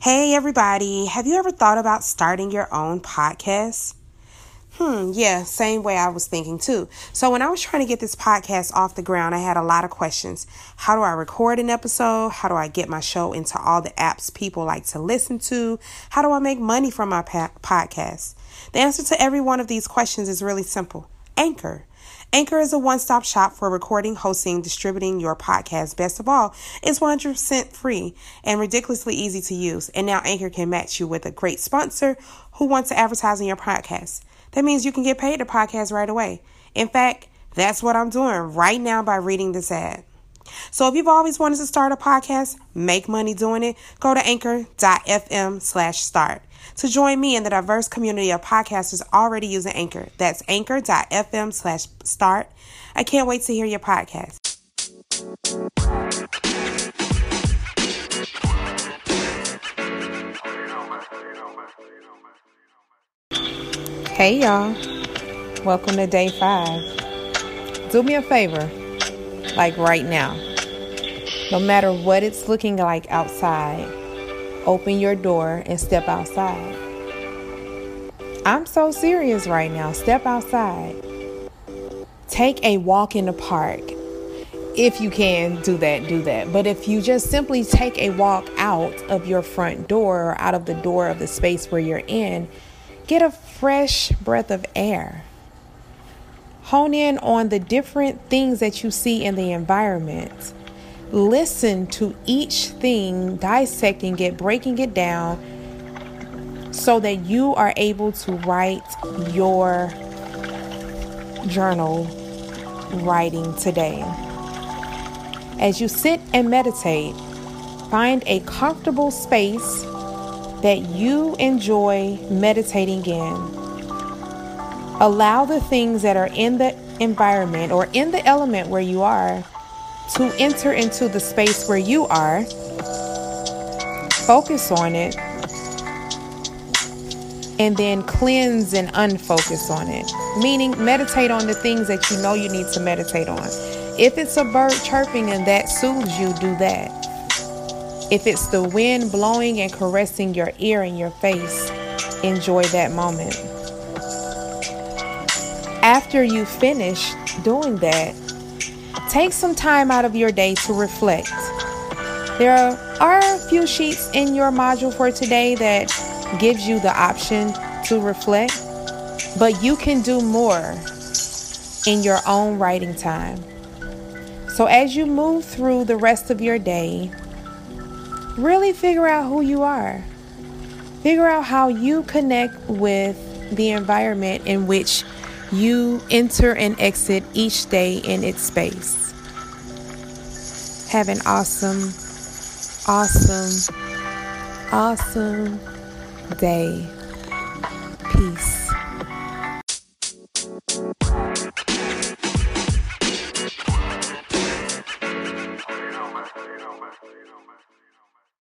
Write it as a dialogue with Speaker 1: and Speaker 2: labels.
Speaker 1: Hey, everybody. Have you ever thought about starting your own podcast? Hmm, yeah, same way I was thinking too. So, when I was trying to get this podcast off the ground, I had a lot of questions. How do I record an episode? How do I get my show into all the apps people like to listen to? How do I make money from my pa- podcast? The answer to every one of these questions is really simple Anchor. Anchor is a one stop shop for recording, hosting, distributing your podcast. Best of all, it's 100% free and ridiculously easy to use. And now Anchor can match you with a great sponsor who wants to advertise in your podcast. That means you can get paid to podcast right away. In fact, that's what I'm doing right now by reading this ad. So if you've always wanted to start a podcast, make money doing it, go to anchor.fm slash start to join me in the diverse community of podcasters already using Anchor. That's anchor.fm slash start. I can't wait to hear your podcast. Hey y'all, welcome to day five. Do me a favor, like right now. No matter what it's looking like outside, open your door and step outside. I'm so serious right now. Step outside. Take a walk in the park. If you can do that, do that. But if you just simply take a walk out of your front door or out of the door of the space where you're in, get a fresh breath of air. Hone in on the different things that you see in the environment listen to each thing, dissecting it, breaking it down, so that you are able to write your journal writing today. As you sit and meditate, find a comfortable space that you enjoy meditating in. Allow the things that are in the environment or in the element where you are to enter into the space where you are, focus on it, and then cleanse and unfocus on it. Meaning, meditate on the things that you know you need to meditate on. If it's a bird chirping and that soothes you, do that. If it's the wind blowing and caressing your ear and your face, enjoy that moment. After you finish doing that, Take some time out of your day to reflect. There are a few sheets in your module for today that gives you the option to reflect, but you can do more in your own writing time. So as you move through the rest of your day, really figure out who you are. Figure out how you connect with the environment in which you enter and exit each day in its space. Have an awesome, awesome, awesome day. Peace.